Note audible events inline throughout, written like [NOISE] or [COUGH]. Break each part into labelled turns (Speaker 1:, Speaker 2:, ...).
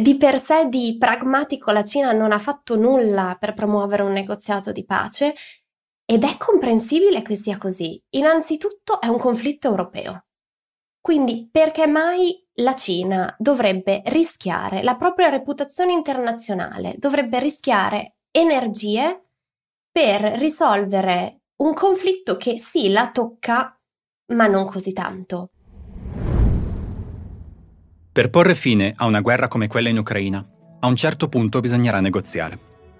Speaker 1: di per sé di pragmatico la Cina non ha fatto nulla per promuovere un negoziato di pace ed è comprensibile che sia così. Innanzitutto è un conflitto europeo. Quindi perché mai la Cina dovrebbe rischiare la propria reputazione internazionale, dovrebbe rischiare energie per risolvere un conflitto che sì la tocca, ma non così tanto.
Speaker 2: Per porre fine a una guerra come quella in Ucraina, a un certo punto bisognerà negoziare.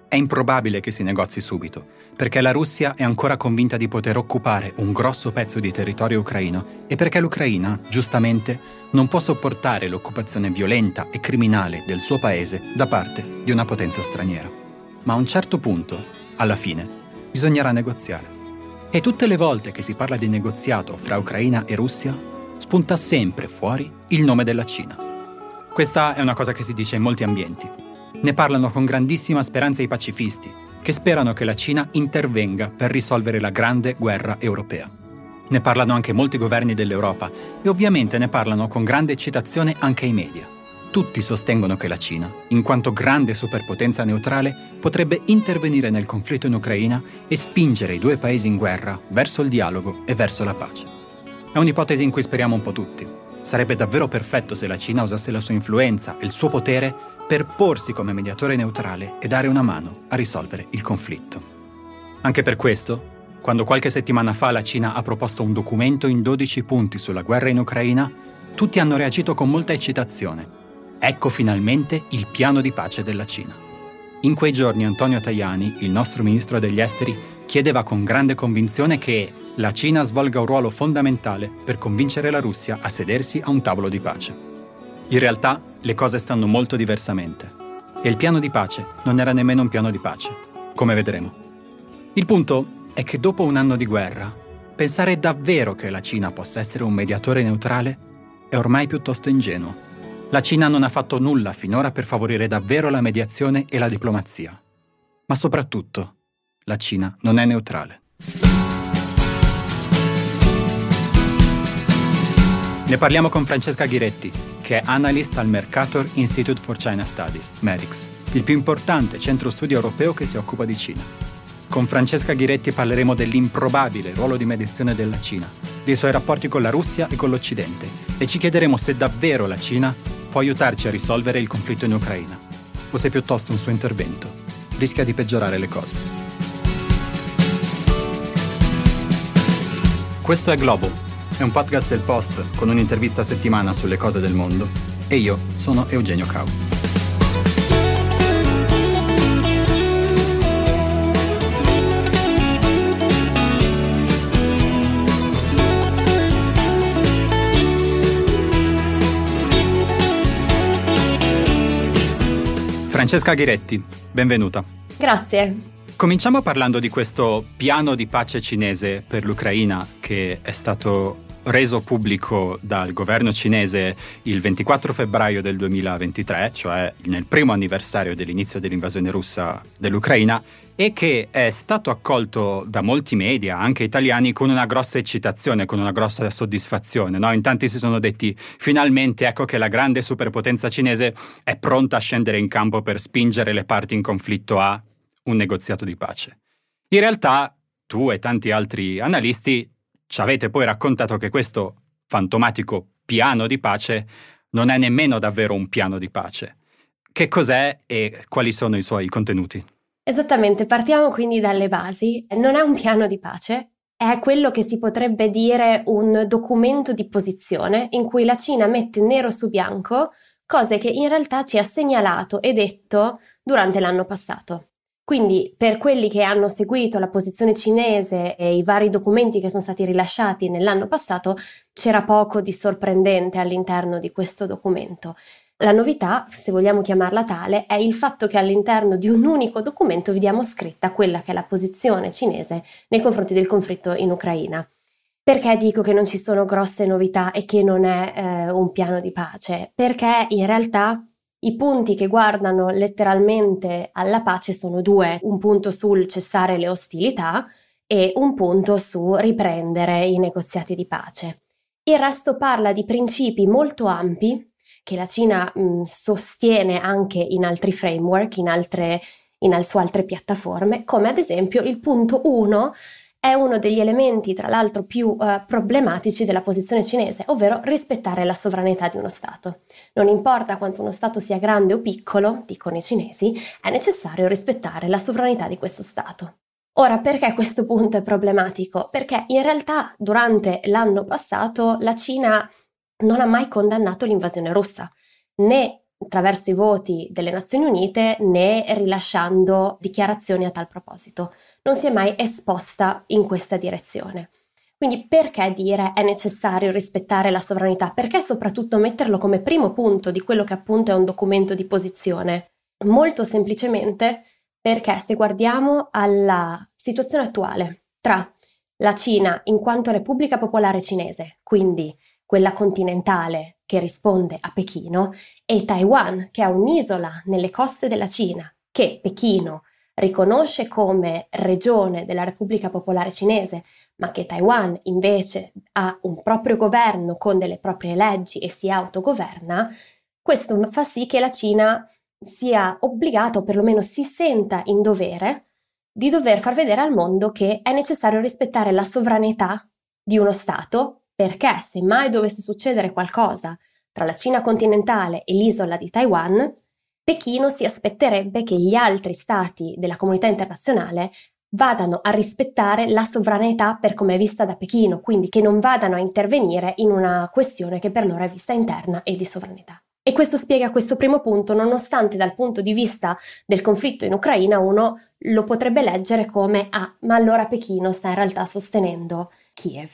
Speaker 2: È improbabile che si negozi subito, perché la Russia è ancora convinta di poter occupare un grosso pezzo di territorio ucraino e perché l'Ucraina, giustamente, non può sopportare l'occupazione violenta e criminale del suo paese da parte di una potenza straniera. Ma a un certo punto, alla fine, bisognerà negoziare. E tutte le volte che si parla di negoziato fra Ucraina e Russia, spunta sempre fuori il nome della Cina. Questa è una cosa che si dice in molti ambienti. Ne parlano con grandissima speranza i pacifisti, che sperano che la Cina intervenga per risolvere la grande guerra europea. Ne parlano anche molti governi dell'Europa e ovviamente ne parlano con grande eccitazione anche i media. Tutti sostengono che la Cina, in quanto grande superpotenza neutrale, potrebbe intervenire nel conflitto in Ucraina e spingere i due paesi in guerra verso il dialogo e verso la pace. È un'ipotesi in cui speriamo un po' tutti. Sarebbe davvero perfetto se la Cina usasse la sua influenza e il suo potere per porsi come mediatore neutrale e dare una mano a risolvere il conflitto. Anche per questo, quando qualche settimana fa la Cina ha proposto un documento in 12 punti sulla guerra in Ucraina, tutti hanno reagito con molta eccitazione. Ecco finalmente il piano di pace della Cina. In quei giorni Antonio Tajani, il nostro ministro degli esteri, chiedeva con grande convinzione che la Cina svolga un ruolo fondamentale per convincere la Russia a sedersi a un tavolo di pace. In realtà le cose stanno molto diversamente e il piano di pace non era nemmeno un piano di pace, come vedremo. Il punto è che dopo un anno di guerra, pensare davvero che la Cina possa essere un mediatore neutrale è ormai piuttosto ingenuo. La Cina non ha fatto nulla finora per favorire davvero la mediazione e la diplomazia. Ma soprattutto, la Cina non è neutrale. Ne parliamo con Francesca Ghiretti, che è analyst al Mercator Institute for China Studies, MERIX, il più importante centro studio europeo che si occupa di Cina. Con Francesca Ghiretti parleremo dell'improbabile ruolo di mediazione della Cina, dei suoi rapporti con la Russia e con l'Occidente e ci chiederemo se davvero la Cina può aiutarci a risolvere il conflitto in Ucraina o se piuttosto un suo intervento rischia di peggiorare le cose. Questo è Globo è un podcast del Post con un'intervista a settimana sulle cose del mondo e io sono Eugenio Cau. Francesca Ghiretti, benvenuta.
Speaker 1: Grazie.
Speaker 2: Cominciamo parlando di questo piano di pace cinese per l'Ucraina che è stato reso pubblico dal governo cinese il 24 febbraio del 2023, cioè nel primo anniversario dell'inizio dell'invasione russa dell'Ucraina, e che è stato accolto da molti media, anche italiani, con una grossa eccitazione, con una grossa soddisfazione. No? In tanti si sono detti finalmente ecco che la grande superpotenza cinese è pronta a scendere in campo per spingere le parti in conflitto a un negoziato di pace. In realtà tu e tanti altri analisti ci avete poi raccontato che questo fantomatico piano di pace non è nemmeno davvero un piano di pace. Che cos'è e quali sono i suoi contenuti?
Speaker 1: Esattamente, partiamo quindi dalle basi. Non è un piano di pace, è quello che si potrebbe dire un documento di posizione in cui la Cina mette nero su bianco cose che in realtà ci ha segnalato e detto durante l'anno passato. Quindi per quelli che hanno seguito la posizione cinese e i vari documenti che sono stati rilasciati nell'anno passato, c'era poco di sorprendente all'interno di questo documento. La novità, se vogliamo chiamarla tale, è il fatto che all'interno di un unico documento vediamo scritta quella che è la posizione cinese nei confronti del conflitto in Ucraina. Perché dico che non ci sono grosse novità e che non è eh, un piano di pace? Perché in realtà i punti che guardano letteralmente alla pace sono due, un punto sul cessare le ostilità e un punto su riprendere i negoziati di pace. Il resto parla di principi molto ampi che la Cina mh, sostiene anche in altri framework, in altre, in, su altre piattaforme, come ad esempio il punto 1 è uno degli elementi, tra l'altro, più eh, problematici della posizione cinese, ovvero rispettare la sovranità di uno Stato. Non importa quanto uno Stato sia grande o piccolo, dicono i cinesi, è necessario rispettare la sovranità di questo Stato. Ora, perché questo punto è problematico? Perché in realtà durante l'anno passato la Cina non ha mai condannato l'invasione russa, né attraverso i voti delle Nazioni Unite né rilasciando dichiarazioni a tal proposito non si è mai esposta in questa direzione. Quindi perché dire è necessario rispettare la sovranità? Perché soprattutto metterlo come primo punto di quello che appunto è un documento di posizione? Molto semplicemente perché se guardiamo alla situazione attuale tra la Cina in quanto Repubblica Popolare Cinese, quindi quella continentale che risponde a Pechino, e Taiwan, che è un'isola nelle coste della Cina, che Pechino riconosce come regione della Repubblica Popolare Cinese, ma che Taiwan invece ha un proprio governo con delle proprie leggi e si autogoverna, questo fa sì che la Cina sia obbligata o perlomeno si senta in dovere di dover far vedere al mondo che è necessario rispettare la sovranità di uno Stato perché se mai dovesse succedere qualcosa tra la Cina continentale e l'isola di Taiwan, Pechino si aspetterebbe che gli altri stati della comunità internazionale vadano a rispettare la sovranità per come è vista da Pechino, quindi che non vadano a intervenire in una questione che per loro è vista interna e di sovranità. E questo spiega questo primo punto, nonostante dal punto di vista del conflitto in Ucraina uno lo potrebbe leggere come ah, ma allora Pechino sta in realtà sostenendo Kiev.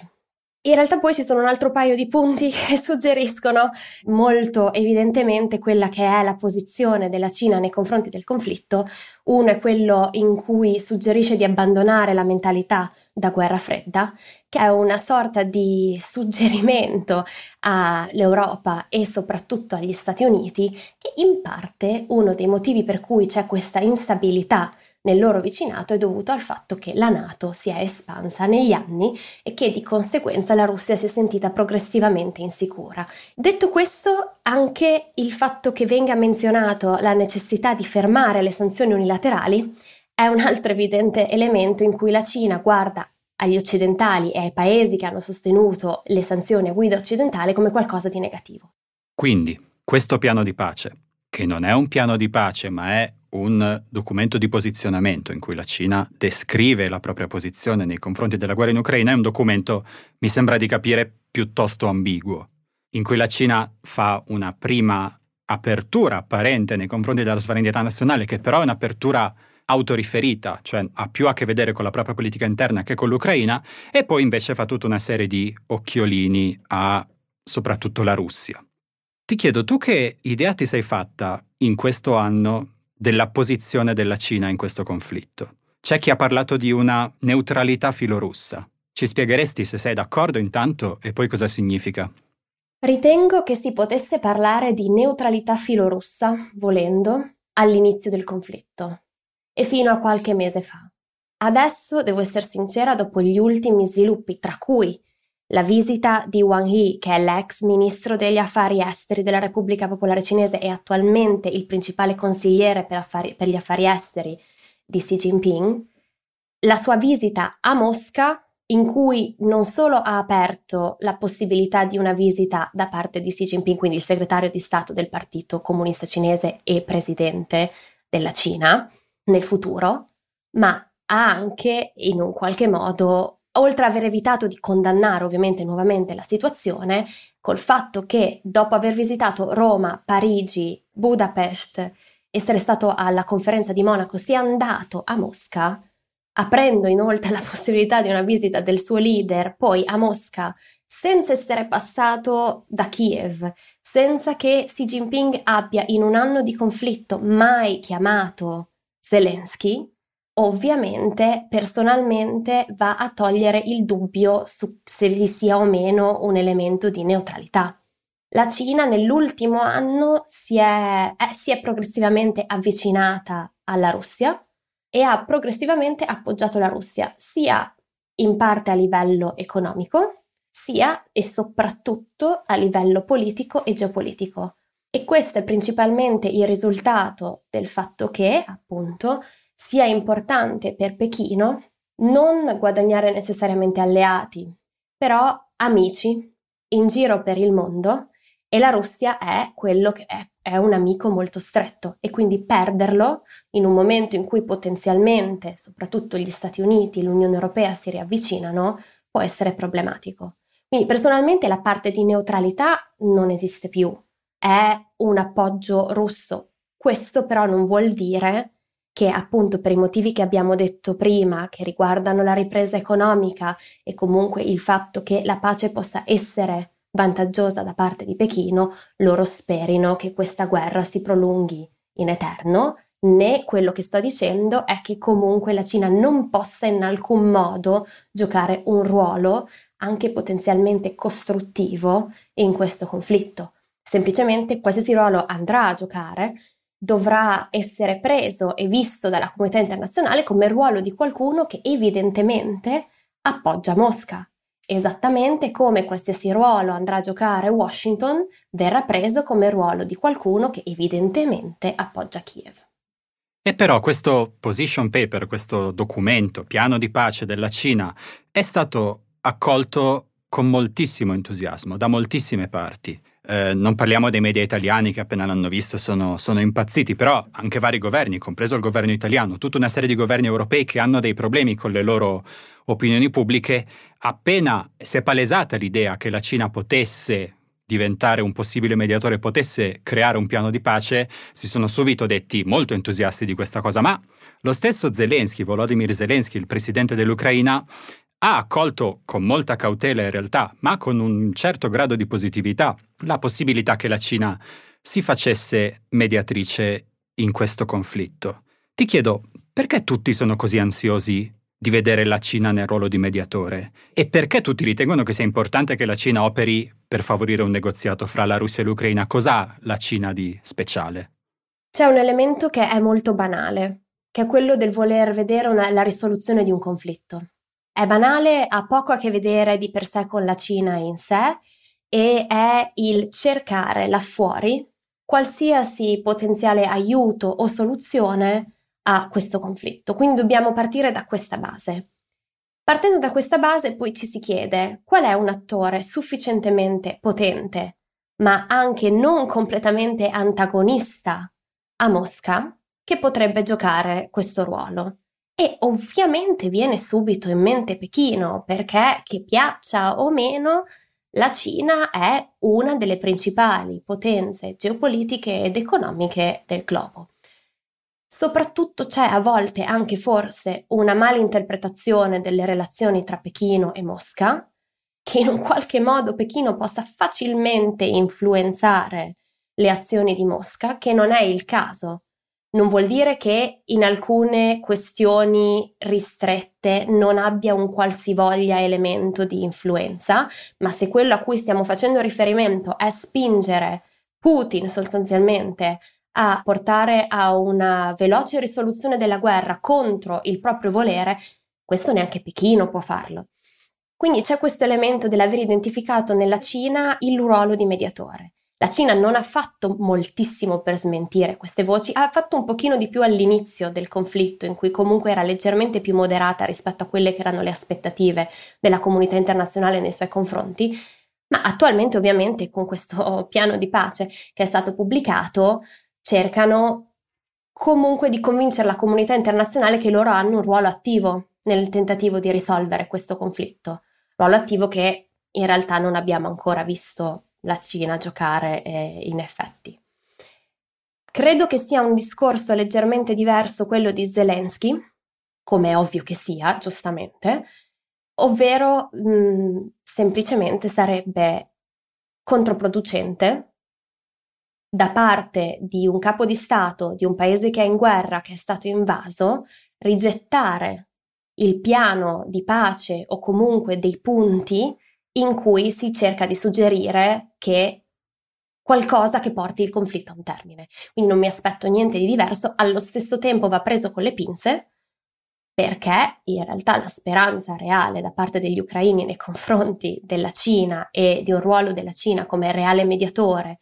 Speaker 1: In realtà poi ci sono un altro paio di punti [LAUGHS] che suggeriscono molto evidentemente quella che è la posizione della Cina nei confronti del conflitto. Uno è quello in cui suggerisce di abbandonare la mentalità da guerra fredda, che è una sorta di suggerimento all'Europa e soprattutto agli Stati Uniti, che in parte uno dei motivi per cui c'è questa instabilità nel loro vicinato è dovuto al fatto che la Nato si è espansa negli anni e che di conseguenza la Russia si è sentita progressivamente insicura. Detto questo, anche il fatto che venga menzionato la necessità di fermare le sanzioni unilaterali è un altro evidente elemento in cui la Cina guarda agli occidentali e ai paesi che hanno sostenuto le sanzioni a guida occidentale come qualcosa di negativo.
Speaker 2: Quindi, questo piano di pace, che non è un piano di pace ma è un documento di posizionamento in cui la Cina descrive la propria posizione nei confronti della guerra in Ucraina, è un documento, mi sembra di capire, piuttosto ambiguo, in cui la Cina fa una prima apertura apparente nei confronti della sovranità nazionale, che però è un'apertura autoriferita, cioè ha più a che vedere con la propria politica interna che con l'Ucraina, e poi invece fa tutta una serie di occhiolini a soprattutto la Russia. Ti chiedo, tu che idea ti sei fatta in questo anno della posizione della Cina in questo conflitto. C'è chi ha parlato di una neutralità filorussa. Ci spiegheresti se sei d'accordo intanto e poi cosa significa?
Speaker 1: Ritengo che si potesse parlare di neutralità filorussa, volendo, all'inizio del conflitto e fino a qualche mese fa. Adesso, devo essere sincera, dopo gli ultimi sviluppi, tra cui la visita di Wang Yi, che è l'ex ministro degli affari esteri della Repubblica Popolare Cinese e attualmente il principale consigliere per, affari, per gli affari esteri di Xi Jinping, la sua visita a Mosca in cui non solo ha aperto la possibilità di una visita da parte di Xi Jinping, quindi il segretario di Stato del Partito Comunista Cinese e presidente della Cina nel futuro, ma ha anche in un qualche modo oltre ad aver evitato di condannare ovviamente nuovamente la situazione, col fatto che dopo aver visitato Roma, Parigi, Budapest, essere stato alla conferenza di Monaco, sia andato a Mosca, aprendo inoltre la [LAUGHS] possibilità di una visita del suo leader poi a Mosca senza essere passato da Kiev, senza che Xi Jinping abbia in un anno di conflitto mai chiamato Zelensky, ovviamente personalmente va a togliere il dubbio su se vi sia o meno un elemento di neutralità. La Cina nell'ultimo anno si è, eh, si è progressivamente avvicinata alla Russia e ha progressivamente appoggiato la Russia sia in parte a livello economico, sia e soprattutto a livello politico e geopolitico. E questo è principalmente il risultato del fatto che, appunto, sia importante per Pechino non guadagnare necessariamente alleati, però amici in giro per il mondo e la Russia è quello che è, è un amico molto stretto e quindi perderlo in un momento in cui potenzialmente, soprattutto gli Stati Uniti e l'Unione Europea si riavvicinano, può essere problematico. Quindi personalmente la parte di neutralità non esiste più, è un appoggio russo. Questo però non vuol dire che appunto per i motivi che abbiamo detto prima, che riguardano la ripresa economica e comunque il fatto che la pace possa essere vantaggiosa da parte di Pechino, loro sperino che questa guerra si prolunghi in eterno, né quello che sto dicendo è che comunque la Cina non possa in alcun modo giocare un ruolo anche potenzialmente costruttivo in questo conflitto. Semplicemente qualsiasi ruolo andrà a giocare dovrà essere preso e visto dalla comunità internazionale come ruolo di qualcuno che evidentemente appoggia Mosca. Esattamente come qualsiasi ruolo andrà a giocare Washington verrà preso come ruolo di qualcuno che evidentemente appoggia Kiev.
Speaker 2: E però questo position paper, questo documento, piano di pace della Cina, è stato accolto con moltissimo entusiasmo da moltissime parti. Eh, non parliamo dei media italiani che appena l'hanno visto sono, sono, impazziti, però anche vari governi, compreso il governo italiano, tutta una serie di governi europei che hanno dei problemi con le loro opinioni pubbliche, appena si è palesata l'idea che la Cina potesse diventare un possibile mediatore, potesse creare un piano di pace, si sono subito detti molto entusiasti di questa cosa, ma lo stesso Zelensky, Volodymyr Zelensky, il presidente dell'Ucraina, ha accolto con molta cautela in realtà, ma con un certo grado di positività, la possibilità che la Cina si facesse mediatrice in questo conflitto. Ti chiedo, perché tutti sono così ansiosi di vedere la Cina nel ruolo di mediatore? E perché tutti ritengono che sia importante che la Cina operi per favorire un negoziato fra la Russia e l'Ucraina? Cos'ha la Cina di speciale?
Speaker 1: C'è un elemento che è molto banale, che è quello del voler vedere una, la risoluzione di un conflitto. È banale, ha poco a che vedere di per sé con la Cina in sé e è il cercare là fuori qualsiasi potenziale aiuto o soluzione a questo conflitto. Quindi dobbiamo partire da questa base. Partendo da questa base poi ci si chiede qual è un attore sufficientemente potente, ma anche non completamente antagonista a Mosca, che potrebbe giocare questo ruolo. E ovviamente viene subito in mente Pechino, perché che piaccia o meno, la Cina è una delle principali potenze geopolitiche ed economiche del globo. Soprattutto c'è a volte anche forse una malinterpretazione delle relazioni tra Pechino e Mosca, che in un qualche modo Pechino possa facilmente influenzare le azioni di Mosca, che non è il caso non vuol dire che in alcune questioni ristrette non abbia un qualsivoglia elemento di influenza, ma se quello a cui stiamo facendo riferimento è spingere Putin sostanzialmente a portare a una veloce risoluzione della guerra contro il proprio volere, questo neanche Pechino può farlo. Quindi c'è questo elemento dell'aver identificato nella Cina il ruolo di mediatore. La Cina non ha fatto moltissimo per smentire queste voci, ha fatto un pochino di più all'inizio del conflitto, in cui comunque era leggermente più moderata rispetto a quelle che erano le aspettative della comunità internazionale nei suoi confronti, ma attualmente ovviamente con questo [LAUGHS] piano di pace che è stato pubblicato cercano comunque di convincere la comunità internazionale che loro hanno un ruolo attivo nel tentativo di risolvere questo conflitto, ruolo attivo che in realtà non abbiamo ancora visto la Cina giocare eh, in effetti. Credo che sia un discorso leggermente diverso quello di Zelensky, come è ovvio che sia, giustamente, ovvero mh, mm, semplicemente sarebbe controproducente da parte di un capo di Stato di un paese che è in guerra, che è stato invaso, rigettare il piano di pace o comunque dei punti in cui si cerca di suggerire che qualcosa che porti il conflitto a un termine. Quindi non mi aspetto niente di diverso, allo stesso tempo va preso con le pinze perché in realtà la speranza reale da parte degli ucraini nei confronti della Cina e di un ruolo della Cina come reale mediatore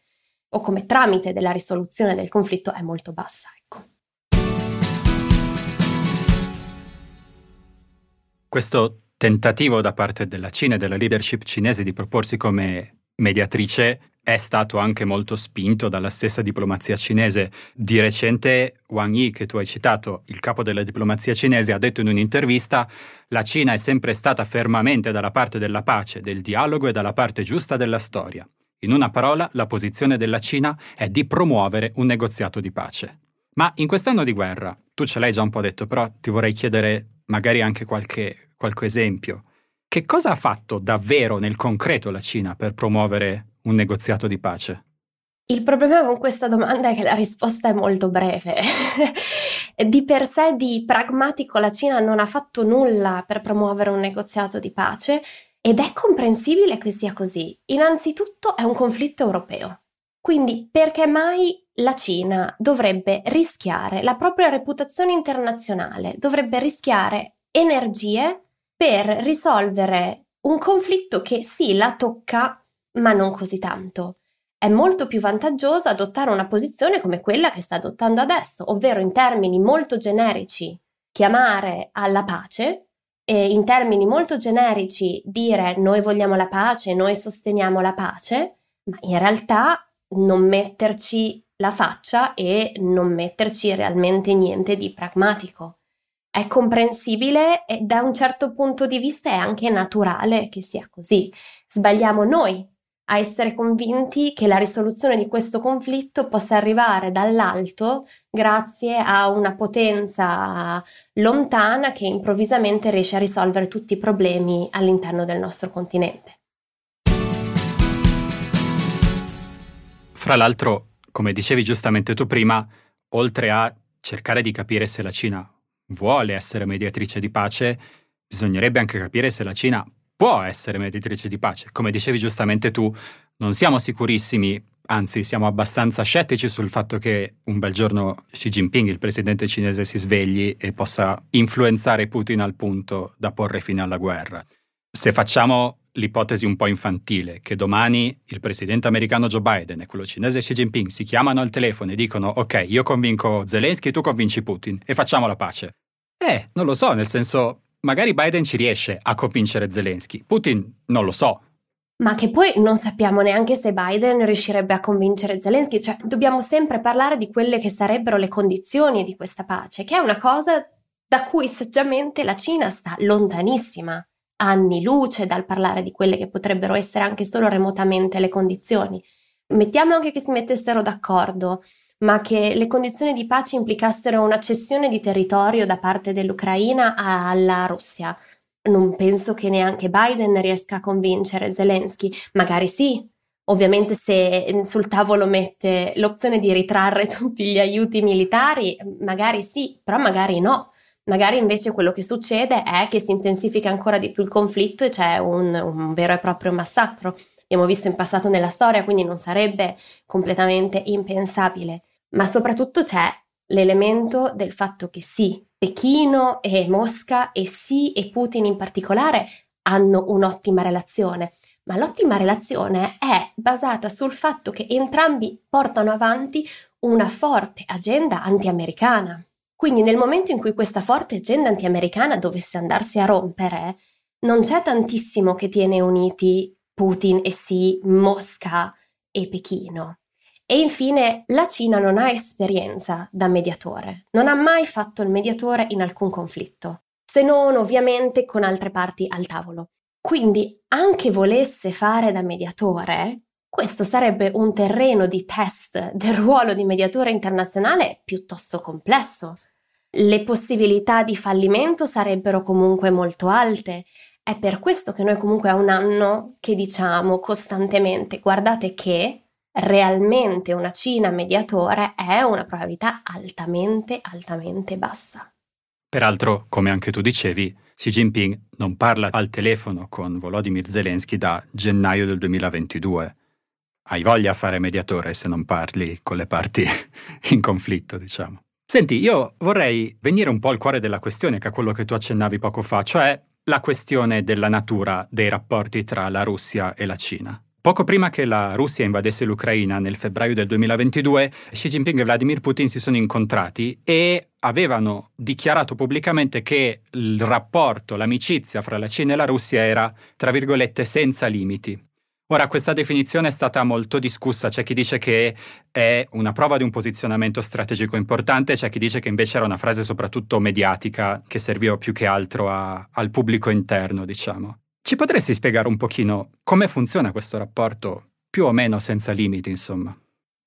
Speaker 1: o come tramite della risoluzione del conflitto è molto bassa. Ecco.
Speaker 2: Questo tentativo da parte della Cina e della leadership cinese di proporsi come mediatrice è stato anche molto spinto dalla stessa diplomazia cinese. Di recente Wang Yi, che tu hai citato, il capo della diplomazia cinese, ha detto in un'intervista la Cina è sempre stata fermamente dalla parte della pace, del dialogo e dalla parte giusta della storia. In una parola, la posizione della Cina è di promuovere un negoziato di pace. Ma in quest'anno di guerra, tu ce l'hai già un po' detto, però ti vorrei chiedere magari anche qualche, qualche esempio. Che cosa ha fatto davvero nel concreto la Cina per promuovere un negoziato di pace?
Speaker 1: Il problema con questa domanda è che la risposta è molto breve. [LAUGHS] di per sé di pragmatico la Cina non ha fatto nulla per promuovere un negoziato di pace ed è comprensibile che sia così. Innanzitutto è un conflitto europeo. Quindi perché mai la Cina dovrebbe rischiare la propria reputazione internazionale, dovrebbe rischiare energie per risolvere un conflitto che sì, la tocca, ma non così tanto. È molto più vantaggioso adottare una posizione come quella che sta adottando adesso, ovvero in termini molto generici chiamare alla pace e in termini molto generici dire noi vogliamo la pace, noi sosteniamo la pace, ma in realtà non metterci la faccia e non metterci realmente niente di pragmatico. È comprensibile e da un certo punto di vista è anche naturale che sia così. Sbagliamo noi a essere convinti che la risoluzione di questo conflitto possa arrivare dall'alto grazie a una potenza lontana che improvvisamente riesce a risolvere tutti i problemi all'interno del nostro continente.
Speaker 2: Fra l'altro, come dicevi giustamente tu prima, oltre a cercare di capire se la Cina vuole essere mediatrice di pace, bisognerebbe anche capire se la Cina può essere mediatrice di pace. Come dicevi giustamente tu, non siamo sicurissimi, anzi siamo abbastanza scettici sul fatto che un bel giorno Xi Jinping, il presidente cinese, si svegli e possa influenzare Putin al punto da porre fine alla guerra. Se facciamo l'ipotesi un po' infantile, che domani il presidente americano Joe Biden e quello cinese Xi Jinping si chiamano al telefono e dicono ok, io convinco Zelensky tu convinci Putin e facciamo la pace. Eh, non lo so, nel senso, magari Biden ci riesce a convincere Zelensky, Putin non lo so.
Speaker 1: Ma che poi non sappiamo neanche se Biden riuscirebbe a convincere Zelensky, cioè dobbiamo sempre parlare di quelle che sarebbero le condizioni di questa pace, che è una cosa da cui saggiamente la Cina sta lontanissima, anni luce dal parlare di quelle che potrebbero essere anche solo remotamente le condizioni. Mettiamo anche che si mettessero d'accordo ma che le condizioni di pace implicassero una cessione di territorio da parte dell'Ucraina alla Russia. Non penso che neanche Biden riesca a convincere Zelensky, magari sì. Ovviamente se sul tavolo mette l'opzione di ritrarre [LAUGHS] tutti gli aiuti militari, magari sì, però magari no. Magari invece quello che succede è che si intensifica ancora di più il conflitto e c'è un, un vero e proprio massacro. Abbiamo visto in passato nella storia, quindi non sarebbe completamente impensabile ma soprattutto c'è l'elemento del fatto che sì, Pechino e Mosca e sì e Putin in particolare hanno un'ottima relazione, ma l'ottima relazione è basata sul fatto che entrambi portano avanti una forte agenda anti-americana. Quindi nel momento in cui questa forte agenda anti-americana dovesse andarsi a rompere, non c'è tantissimo che tiene uniti Putin e sì, Mosca e Pechino. E infine la Cina non ha esperienza da mediatore, non ha mai fatto il mediatore in alcun conflitto, se non ovviamente con altre parti al tavolo. Quindi, anche volesse fare da mediatore, questo sarebbe un terreno di test del ruolo di mediatore internazionale piuttosto complesso. Le possibilità di fallimento sarebbero comunque molto alte. È per questo che noi comunque a un anno che diciamo costantemente guardate che realmente una Cina mediatore è una probabilità altamente, altamente bassa.
Speaker 2: Peraltro, come anche tu dicevi, Xi Jinping non parla al telefono con Volodymyr Zelensky da gennaio del 2022. Hai voglia a fare mediatore se non parli con le parti [LAUGHS] in conflitto, diciamo. Senti, io vorrei venire un po' al cuore della questione, che è quello che tu accennavi poco fa, cioè la questione della natura dei rapporti tra la Russia e la Cina. Poco prima che la Russia invadesse l'Ucraina nel febbraio del 2022, Xi Jinping e Vladimir Putin si sono incontrati e avevano dichiarato pubblicamente che il rapporto, l'amicizia fra la Cina e la Russia era, tra virgolette, senza limiti. Ora, questa definizione è stata molto discussa, c'è chi dice che è una prova di un posizionamento strategico importante, c'è chi dice che invece era una frase soprattutto mediatica che serviva più che altro a, al pubblico interno, diciamo. Ci potresti spiegare un pochino come funziona questo rapporto più o meno senza limiti, insomma?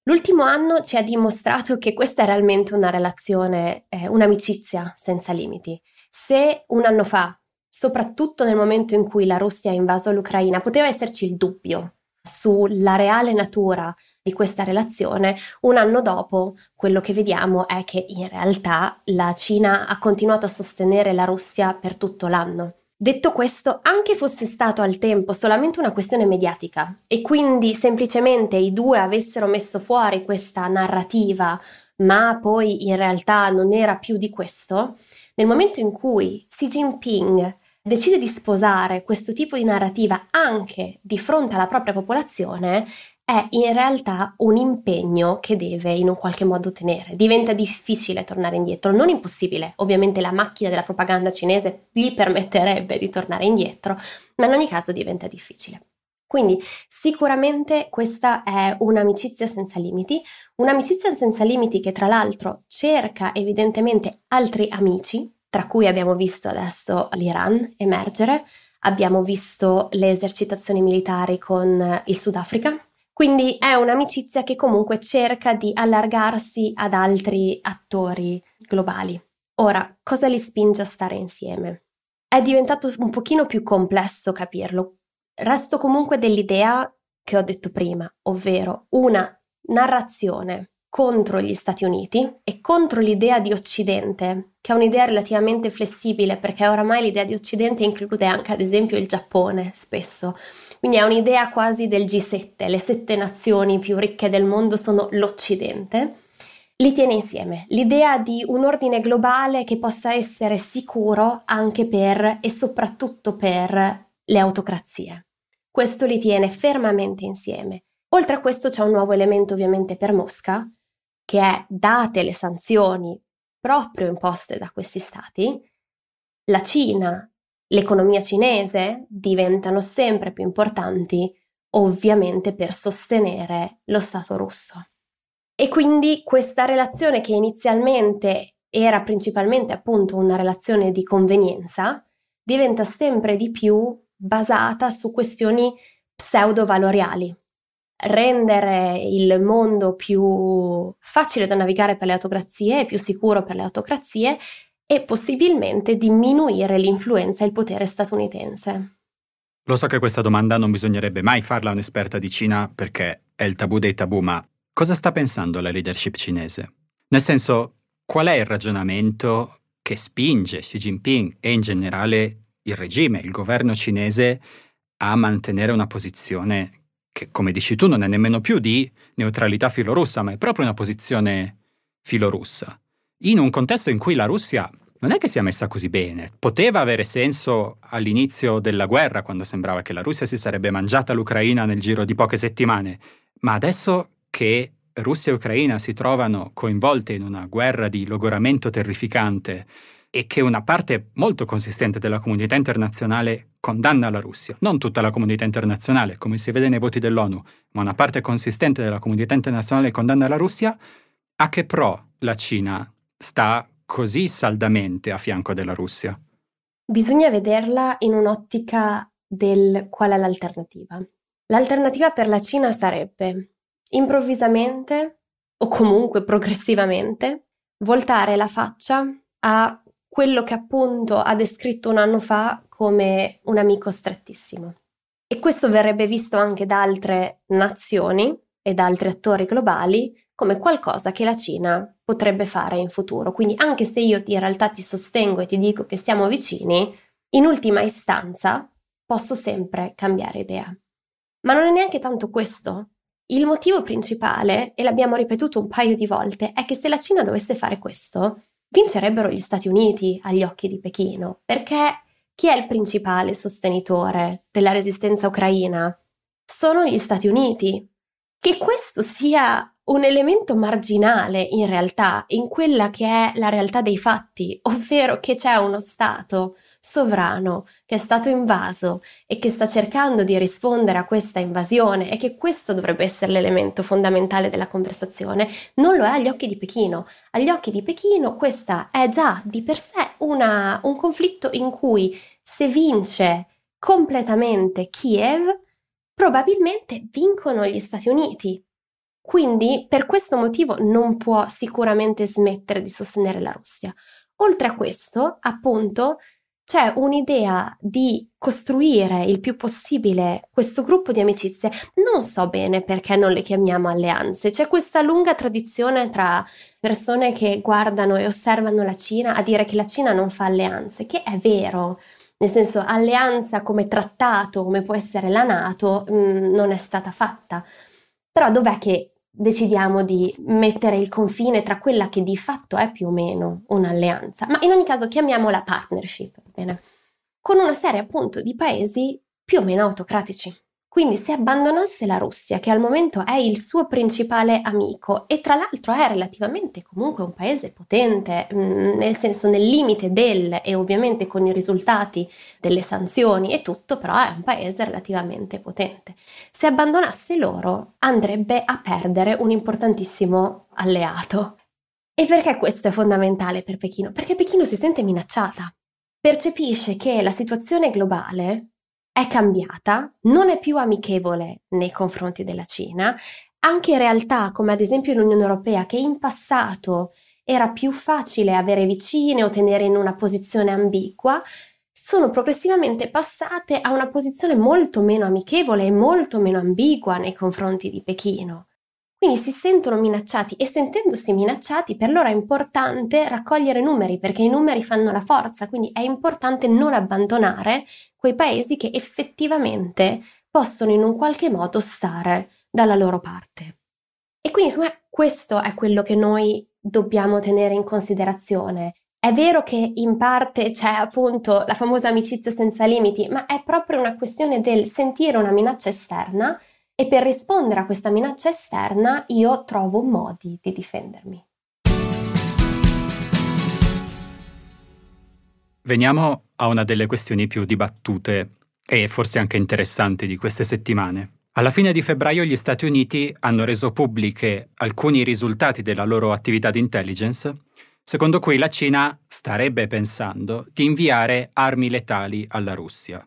Speaker 1: L'ultimo anno ci ha dimostrato che questa è realmente una relazione, eh, un'amicizia senza limiti. Se un anno fa, soprattutto nel momento in cui la Russia ha invaso l'Ucraina, poteva esserci il dubbio sulla reale natura di questa relazione, un anno dopo quello che vediamo è che in realtà la Cina ha continuato a sostenere la Russia per tutto l'anno. Detto questo, anche fosse stato al tempo solamente una questione mediatica e quindi semplicemente i due avessero messo fuori questa narrativa, ma poi in realtà non era più di questo, nel momento in cui Xi Jinping decide di sposare questo tipo di narrativa anche di fronte alla propria popolazione, è in realtà un impegno che deve in un qualche modo tenere. Diventa difficile tornare indietro, non impossibile. Ovviamente la macchina della propaganda cinese gli permetterebbe di tornare indietro, ma in ogni caso diventa difficile. Quindi sicuramente questa è un'amicizia senza limiti, un'amicizia senza limiti che tra l'altro cerca evidentemente altri amici, tra cui abbiamo visto adesso l'Iran emergere, abbiamo visto le esercitazioni militari con il Sudafrica, quindi è un'amicizia che comunque cerca di allargarsi ad altri attori globali. Ora, cosa li spinge a stare insieme? È diventato un pochino più complesso capirlo. Resto comunque dell'idea che ho detto prima, ovvero una narrazione contro gli Stati Uniti e contro l'idea di Occidente, che è un'idea relativamente flessibile perché oramai l'idea di Occidente include anche ad esempio il Giappone spesso, quindi è un'idea quasi del G7, le sette nazioni più ricche del mondo sono l'Occidente. Li tiene insieme l'idea di un ordine globale che possa essere sicuro anche per e soprattutto per le autocrazie. Questo li tiene fermamente insieme. Oltre a questo c'è un nuovo elemento ovviamente per Mosca, che è, date le sanzioni proprio imposte da questi stati, la Cina l'economia cinese diventano sempre più importanti, ovviamente per sostenere lo Stato russo. E quindi questa relazione che inizialmente era principalmente appunto una relazione di convenienza, diventa sempre di più basata su questioni pseudo-valoriali. Rendere il mondo più facile da navigare per le autocrazie e più sicuro per le autocrazie e possibilmente diminuire l'influenza e il potere statunitense.
Speaker 2: Lo so che questa domanda non bisognerebbe mai farla a un'esperta di Cina perché è il tabù dei tabù, ma cosa sta pensando la leadership cinese? Nel senso, qual è il ragionamento che spinge Xi Jinping e in generale il regime, il governo cinese a mantenere una posizione che, come dici tu, non è nemmeno più di neutralità filorussa, ma è proprio una posizione filorussa. In un contesto in cui la Russia non è che sia messa così bene. Poteva avere senso all'inizio della guerra, quando sembrava che la Russia si sarebbe mangiata l'Ucraina nel giro di poche settimane, ma adesso che Russia e Ucraina si trovano coinvolte in una guerra di logoramento terrificante e che una parte molto consistente della comunità internazionale condanna la Russia, non tutta la comunità internazionale, come si vede nei voti dell'ONU, ma una parte consistente della comunità internazionale condanna la Russia, a che pro la Cina sta così saldamente a fianco della Russia?
Speaker 1: Bisogna vederla in un'ottica del qual è l'alternativa. L'alternativa per la Cina sarebbe improvvisamente o comunque progressivamente voltare la faccia a quello che appunto ha descritto un anno fa come un amico strettissimo. E questo verrebbe visto anche da altre nazioni e da altri attori globali come qualcosa che la Cina potrebbe fare in futuro. Quindi anche se io in realtà ti sostengo e ti dico che siamo vicini, in ultima istanza posso sempre cambiare idea. Ma non è neanche tanto questo. Il motivo principale, e l'abbiamo ripetuto un paio di volte, è che se la Cina dovesse fare questo, vincerebbero gli Stati Uniti agli occhi di Pechino, perché chi è il principale sostenitore della resistenza ucraina? sono gli Stati Uniti. Che questo sia un elemento marginale in realtà in quella che è la realtà dei fatti, ovvero che c'è uno Stato sovrano che è stato invaso e che sta cercando di rispondere a questa invasione e che questo dovrebbe essere l'elemento fondamentale della conversazione, non lo è agli occhi di Pechino. Agli occhi di Pechino questa è già di per sé una, un conflitto in cui se vince completamente Kiev, probabilmente vincono gli Stati Uniti. Quindi per questo motivo non può sicuramente smettere di sostenere la Russia. Oltre a questo, appunto, c'è un'idea di costruire il più possibile questo gruppo di amicizie. Non so bene perché non le chiamiamo alleanze. C'è questa lunga tradizione tra persone che guardano e osservano la Cina a dire che la Cina non fa alleanze, che è vero. Nel senso, alleanza come trattato, come può essere la Nato, mh, mm, non è stata fatta. Però dov'è che decidiamo di mettere il confine tra quella che di fatto è più o meno un'alleanza, ma in ogni caso chiamiamola partnership, bene? con una serie appunto di paesi più o meno autocratici. Quindi se abbandonasse la Russia, che al momento è il suo principale amico e tra l'altro è relativamente comunque un paese potente, mm, nel senso nel limite del e ovviamente con i risultati delle sanzioni e tutto, però è un paese relativamente potente. Se abbandonasse loro andrebbe a perdere un importantissimo alleato. E perché questo è fondamentale per Pechino? Perché Pechino si sente minacciata. Percepisce che la situazione globale è cambiata, non è più amichevole nei confronti della Cina, anche realtà come ad esempio l'Unione Europea che in passato era più facile avere vicine o tenere in una posizione ambigua, sono progressivamente passate a una posizione molto meno amichevole e molto meno ambigua nei confronti di Pechino. Quindi si sentono minacciati e sentendosi minacciati per loro è importante raccogliere numeri perché i numeri fanno la forza, quindi è importante non abbandonare quei paesi che effettivamente possono in un qualche modo stare dalla loro parte. E quindi insomma questo è quello che noi dobbiamo tenere in considerazione. È vero che in parte c'è appunto la famosa amicizia senza limiti, ma è proprio una questione del sentire una minaccia esterna e per rispondere a questa minaccia esterna io trovo modi di difendermi.
Speaker 2: Veniamo a una delle questioni più dibattute e forse anche interessanti di queste settimane. Alla fine di febbraio gli Stati Uniti hanno reso pubbliche alcuni risultati della loro attività di intelligence, secondo cui la Cina starebbe pensando di inviare armi letali alla Russia.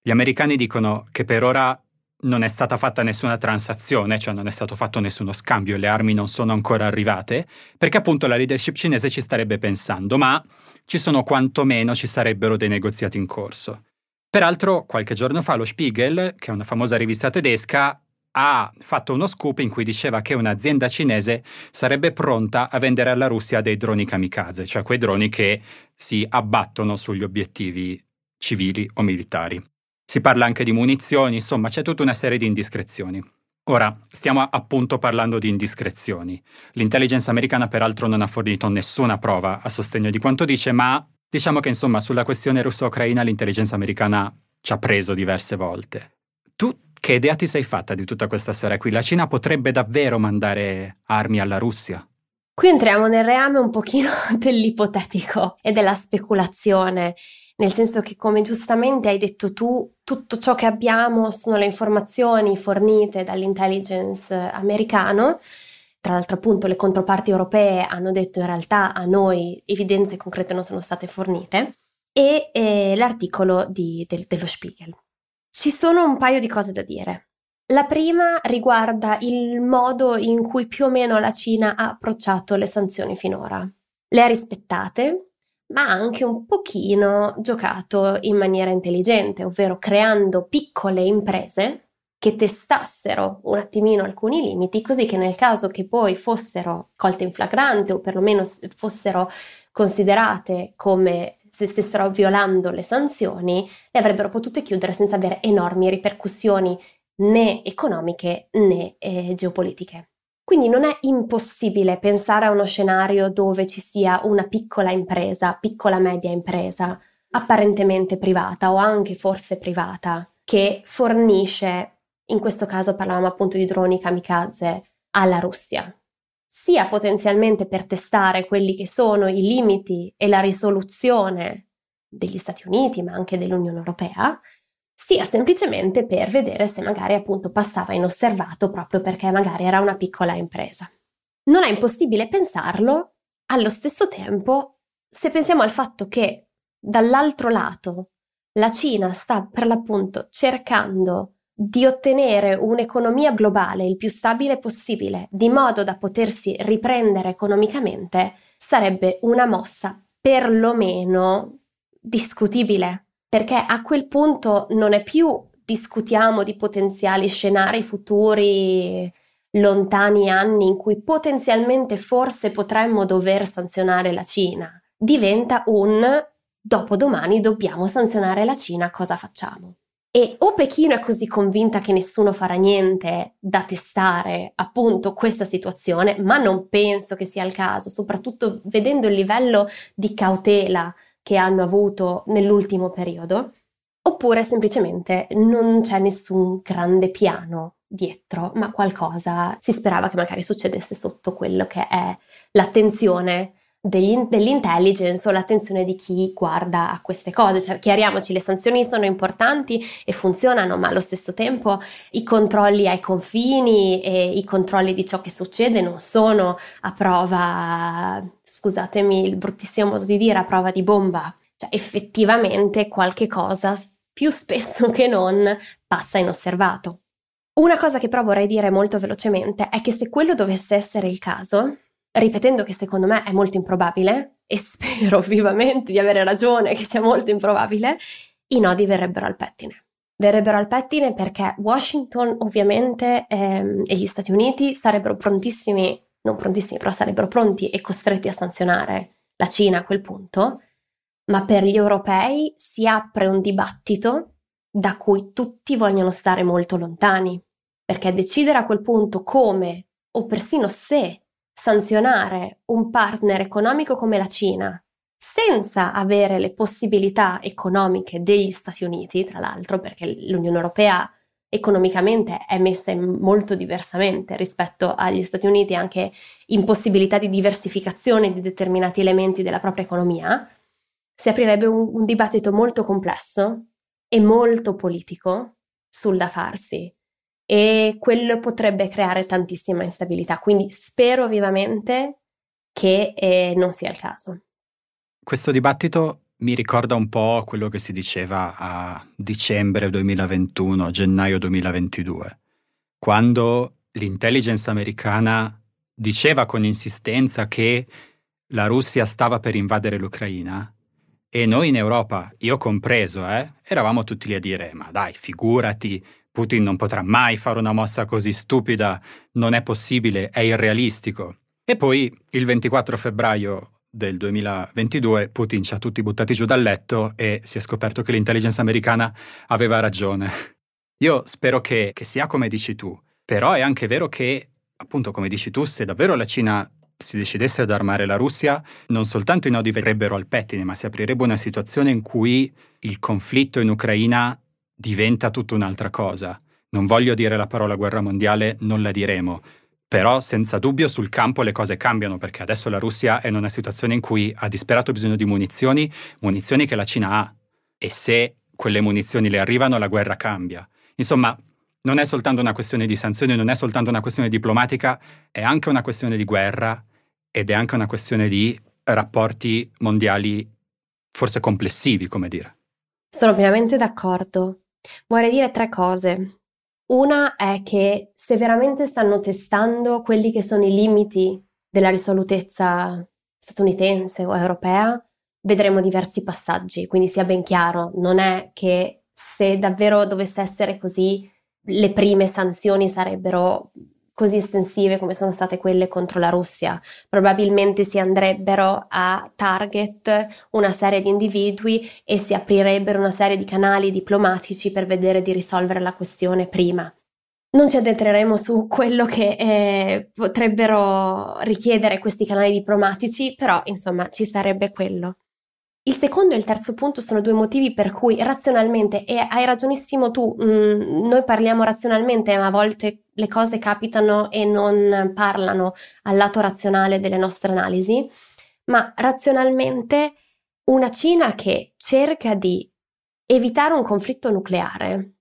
Speaker 2: Gli americani dicono che per ora non è stata fatta nessuna transazione, cioè non è stato fatto nessuno scambio le armi non sono ancora arrivate, perché appunto la leadership cinese ci starebbe pensando, ma ci sono quantomeno ci sarebbero dei negoziati in corso. Peraltro, qualche giorno fa lo Spiegel, che è una famosa rivista tedesca, ha fatto uno scoop in cui diceva che un'azienda cinese sarebbe pronta a vendere alla Russia dei droni kamikaze, cioè quei droni che si abbattono sugli obiettivi civili o militari. Si parla anche di munizioni, insomma c'è tutta una serie di indiscrezioni. Ora, stiamo appunto parlando di indiscrezioni. L'intelligence americana peraltro non ha fornito nessuna prova a sostegno di quanto dice, ma diciamo che insomma sulla questione russo-ucraina l'intelligence americana ci ha preso diverse volte. Tu che idea ti sei fatta di tutta questa storia qui? La Cina potrebbe davvero mandare armi alla Russia?
Speaker 1: Qui entriamo nel reame un pochino [LAUGHS] dell'ipotetico e della speculazione nel senso che come giustamente hai detto tu, tutto ciò che abbiamo sono le informazioni fornite dall'intelligence americano. Tra l'altro appunto le controparti europee hanno detto in realtà a noi evidenze concrete non sono state fornite e eh, l'articolo di, del, dello Spiegel. Ci sono un paio di cose da dire. La prima riguarda il modo in cui più o meno la Cina ha approcciato le sanzioni finora. Le ha rispettate, ma anche un pochino giocato in maniera intelligente, ovvero creando piccole imprese che testassero un attimino alcuni limiti, così che nel caso che poi fossero colte in flagrante o perlomeno fossero considerate come se stessero violando le sanzioni, le avrebbero potute chiudere senza avere enormi ripercussioni né economiche né eh, geopolitiche. Quindi non è impossibile pensare a uno scenario dove ci sia una piccola impresa, piccola media impresa, apparentemente privata o anche forse privata, che fornisce in questo caso parlavamo appunto di droni kamikaze, alla Russia, sia potenzialmente per testare quelli che sono i limiti e la risoluzione degli Stati Uniti, ma anche dell'Unione Europea, sia semplicemente per vedere se magari appunto passava inosservato proprio perché magari era una piccola impresa. Non è impossibile pensarlo allo stesso tempo se pensiamo al fatto che dall'altro lato la Cina sta per l'appunto cercando di ottenere un'economia globale il più stabile possibile, di modo da potersi riprendere economicamente, sarebbe una mossa perlomeno discutibile, perché a quel punto non è più discutiamo di potenziali scenari futuri lontani anni in cui potenzialmente forse potremmo dover sanzionare la Cina. Diventa un dopodomani dobbiamo sanzionare la Cina, cosa facciamo? E o Pechino è così convinta che nessuno farà niente da testare appunto questa situazione, ma non penso che sia il caso, soprattutto vedendo il livello di cautela che hanno avuto nell'ultimo periodo, oppure semplicemente non c'è nessun grande piano dietro, ma qualcosa si sperava che magari succedesse sotto quello che è l'attenzione dell'intelligence o l'attenzione di chi guarda a queste cose. Cioè, chiariamoci, le sanzioni sono importanti e funzionano, ma allo stesso tempo i controlli ai confini e i controlli di ciò che succede non sono a prova, scusatemi il bruttissimo modo di dire, a prova di bomba. Cioè, effettivamente qualche cosa più spesso che non passa inosservato. Una cosa che però vorrei dire molto velocemente è che se quello dovesse essere il caso, ripetendo che secondo me è molto improbabile, e spero [LAUGHS] vivamente di avere ragione che sia molto improbabile, i nodi verrebbero al pettine. Verrebbero al pettine perché Washington ovviamente ehm, e gli Stati Uniti sarebbero prontissimi, non prontissimi, però sarebbero pronti e costretti a sanzionare la Cina a quel punto, ma per gli europei si apre un dibattito da cui tutti vogliono stare molto lontani, perché decidere a quel punto come o persino se sanzionare un partner economico come la Cina senza avere le possibilità economiche degli Stati Uniti, tra l'altro, perché l'Unione Europea economicamente è messa molto diversamente rispetto agli Stati Uniti, anche in possibilità di diversificazione di determinati elementi della propria economia, si aprirebbe un, un dibattito molto complesso e molto politico sul da farsi e quello potrebbe creare tantissima instabilità. Quindi spero vivamente che eh, non sia il caso.
Speaker 2: Questo dibattito mi ricorda un po' quello che si diceva a dicembre 2021, gennaio 2022, quando l'intelligence americana diceva con insistenza che la Russia stava per invadere l'Ucraina e noi in Europa, io compreso, eh, eravamo tutti lì a dire ma dai, figurati, Putin non potrà mai fare una mossa così stupida, non è possibile, è irrealistico. E poi il 24 febbraio del 2022 Putin ci ha tutti buttati giù dal letto e si è scoperto che l'intelligence americana aveva ragione. Io spero che, che sia come dici tu, però è anche vero che, appunto come dici tu, se davvero la Cina si decidesse ad armare la Russia, non soltanto i nodi verrebbero al pettine, ma si aprirebbe una situazione in cui il conflitto in Ucraina diventa tutta un'altra cosa. Non voglio dire la parola guerra mondiale, non la diremo, però senza dubbio sul campo le cose cambiano perché adesso la Russia è in una situazione in cui ha disperato bisogno di munizioni, munizioni che la Cina ha e se quelle munizioni le arrivano la guerra cambia. Insomma, non è soltanto una questione di sanzioni, non è soltanto una questione diplomatica, è anche una questione di guerra ed è anche una questione di rapporti mondiali forse complessivi, come dire.
Speaker 1: Sono pienamente d'accordo. Vorrei dire tre cose. Una è che se veramente stanno testando quelli che sono i limiti della risolutezza statunitense o europea, vedremo diversi passaggi, quindi sia ben chiaro, non è che se davvero dovesse essere così, le prime sanzioni sarebbero così estensive come sono state quelle contro la Russia. Probabilmente si andrebbero a target una serie di individui e si aprirebbero una serie di canali diplomatici per vedere di risolvere la questione prima. Non ci addentreremo su quello che eh, potrebbero richiedere questi canali diplomatici, però insomma ci sarebbe quello. Il secondo e il terzo punto sono due motivi per cui razionalmente, e hai ragionissimo tu, mh, mm, noi parliamo razionalmente, ma a volte le cose capitano e non parlano al lato razionale delle nostre analisi, ma razionalmente una Cina che cerca di evitare un conflitto nucleare,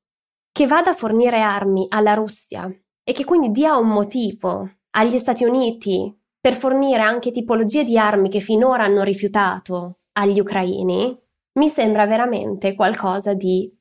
Speaker 1: che vada a fornire armi alla Russia e che quindi dia un motivo agli Stati Uniti per fornire anche tipologie di armi che finora hanno rifiutato agli ucraini, mi sembra veramente qualcosa di,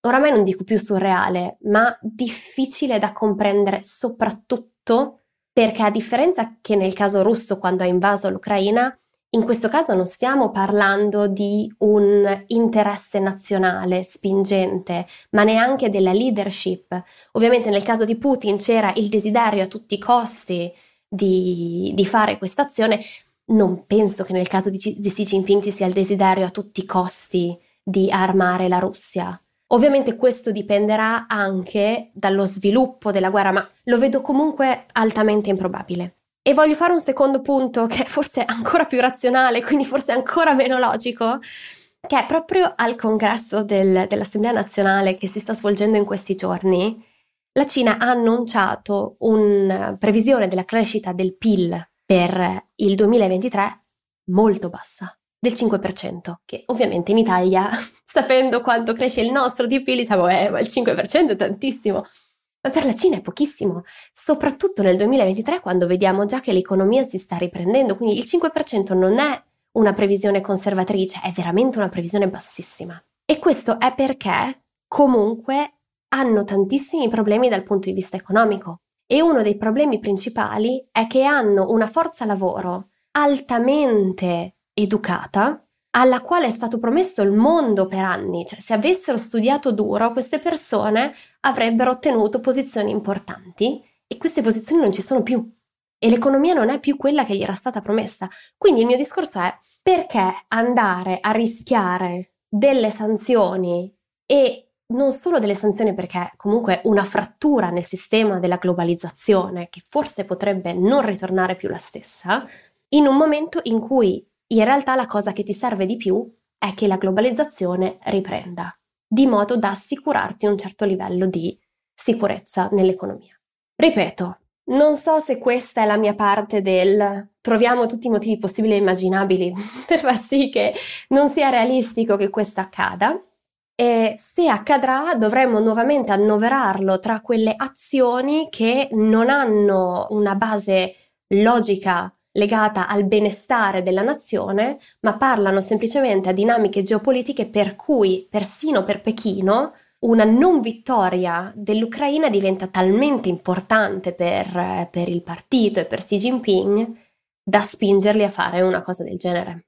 Speaker 1: oramai non dico più surreale, ma difficile da comprendere, soprattutto perché a differenza che nel caso russo quando ha invaso l'Ucraina, in questo caso non stiamo parlando di un interesse nazionale spingente, ma neanche della leadership. Ovviamente nel caso di Putin c'era il desiderio a tutti i costi di, di fare questa azione, non penso che nel caso di, di Xi Jinping ci sia il desiderio a tutti i costi di armare la Russia. Ovviamente questo dipenderà anche dallo sviluppo della guerra, ma lo vedo comunque altamente improbabile. E voglio fare un secondo punto che è forse ancora più razionale, quindi forse ancora meno logico, che è proprio al congresso del, dell'Assemblea nazionale che si sta svolgendo in questi giorni. La Cina ha annunciato una previsione della crescita del PIL per il 2023 molto bassa, del 5%, che ovviamente in Italia, [LAUGHS] sapendo quanto cresce il nostro DP, diciamo, eh, ma il 5% è tantissimo. Ma per la Cina è pochissimo, soprattutto nel 2023 quando vediamo già che l'economia si sta riprendendo, quindi il 5% non è una previsione conservatrice, è veramente una previsione bassissima. E questo è perché comunque hanno tantissimi problemi dal punto di vista economico. E uno dei problemi principali è che hanno una forza lavoro altamente educata, alla quale è stato promesso il mondo per anni, cioè se avessero studiato duro queste persone avrebbero ottenuto posizioni importanti e queste posizioni non ci sono più e l'economia non è più quella che gli era stata promessa. Quindi il mio discorso è perché andare a rischiare delle sanzioni e non solo delle sanzioni perché comunque una frattura nel sistema della globalizzazione che forse potrebbe non ritornare più la stessa, in un momento in cui in realtà la cosa che ti serve di più è che la globalizzazione riprenda, di modo da assicurarti un certo livello di sicurezza nell'economia. Ripeto, non so se questa è la mia parte del troviamo tutti i motivi possibili e immaginabili [LAUGHS] per far sì che non sia realistico che questo accada, e se accadrà dovremmo nuovamente annoverarlo tra quelle azioni che non hanno una base logica legata al benestare della nazione, ma parlano semplicemente a dinamiche geopolitiche per cui persino per Pechino una non vittoria dell'Ucraina diventa talmente importante per, per il partito e per Xi Jinping da spingerli a fare una cosa del genere.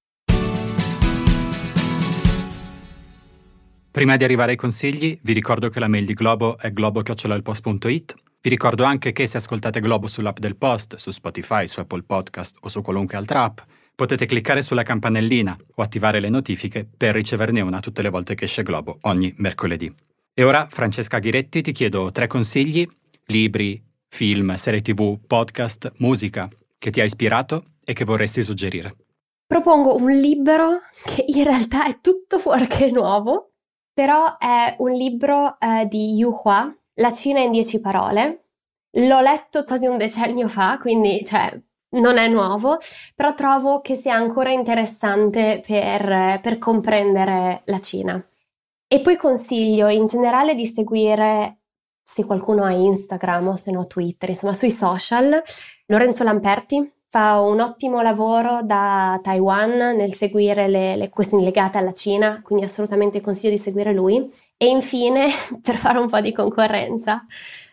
Speaker 2: Prima di arrivare ai consigli, vi ricordo che la mail di Globo è globo.it. Vi ricordo anche che se ascoltate Globo sull'app del Post, su Spotify, su Apple Podcast o su qualunque altra app, potete cliccare sulla campanellina o attivare le notifiche per riceverne una tutte le volte che esce Globo, ogni mercoledì. E ora, Francesca Ghiretti, ti chiedo tre consigli, libri, film, serie tv, podcast, musica, che ti ha ispirato e che vorresti suggerire.
Speaker 1: Propongo un libro che in realtà è tutto fuorché nuovo, però è un libro eh, di Yu Hua, La Cina in dieci parole. L'ho letto quasi un decennio fa, quindi cioè, non è nuovo, però trovo che sia ancora interessante per, per comprendere la Cina. E poi consiglio in generale di seguire, se qualcuno ha Instagram o se no Twitter, insomma sui social, Lorenzo Lamperti, fa un ottimo lavoro da Taiwan nel seguire le, le, questioni legate alla Cina, quindi assolutamente consiglio di seguire lui. E infine, [LAUGHS] per fare un po' di concorrenza,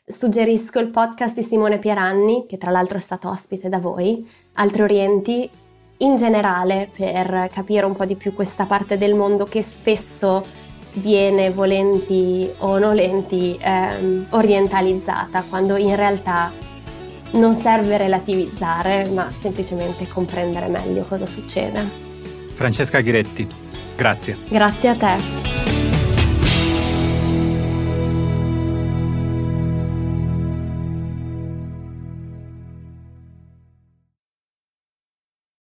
Speaker 1: suggerisco il podcast di Simone Pieranni, che tra l'altro è stato ospite da voi, Altri Orienti, in generale per capire un po' di più questa parte del mondo che spesso viene volenti o nolenti ehm, orientalizzata, quando in realtà non serve relativizzare, ma semplicemente comprendere meglio cosa succede.
Speaker 2: Francesca Ghiretti, grazie.
Speaker 1: Grazie a te.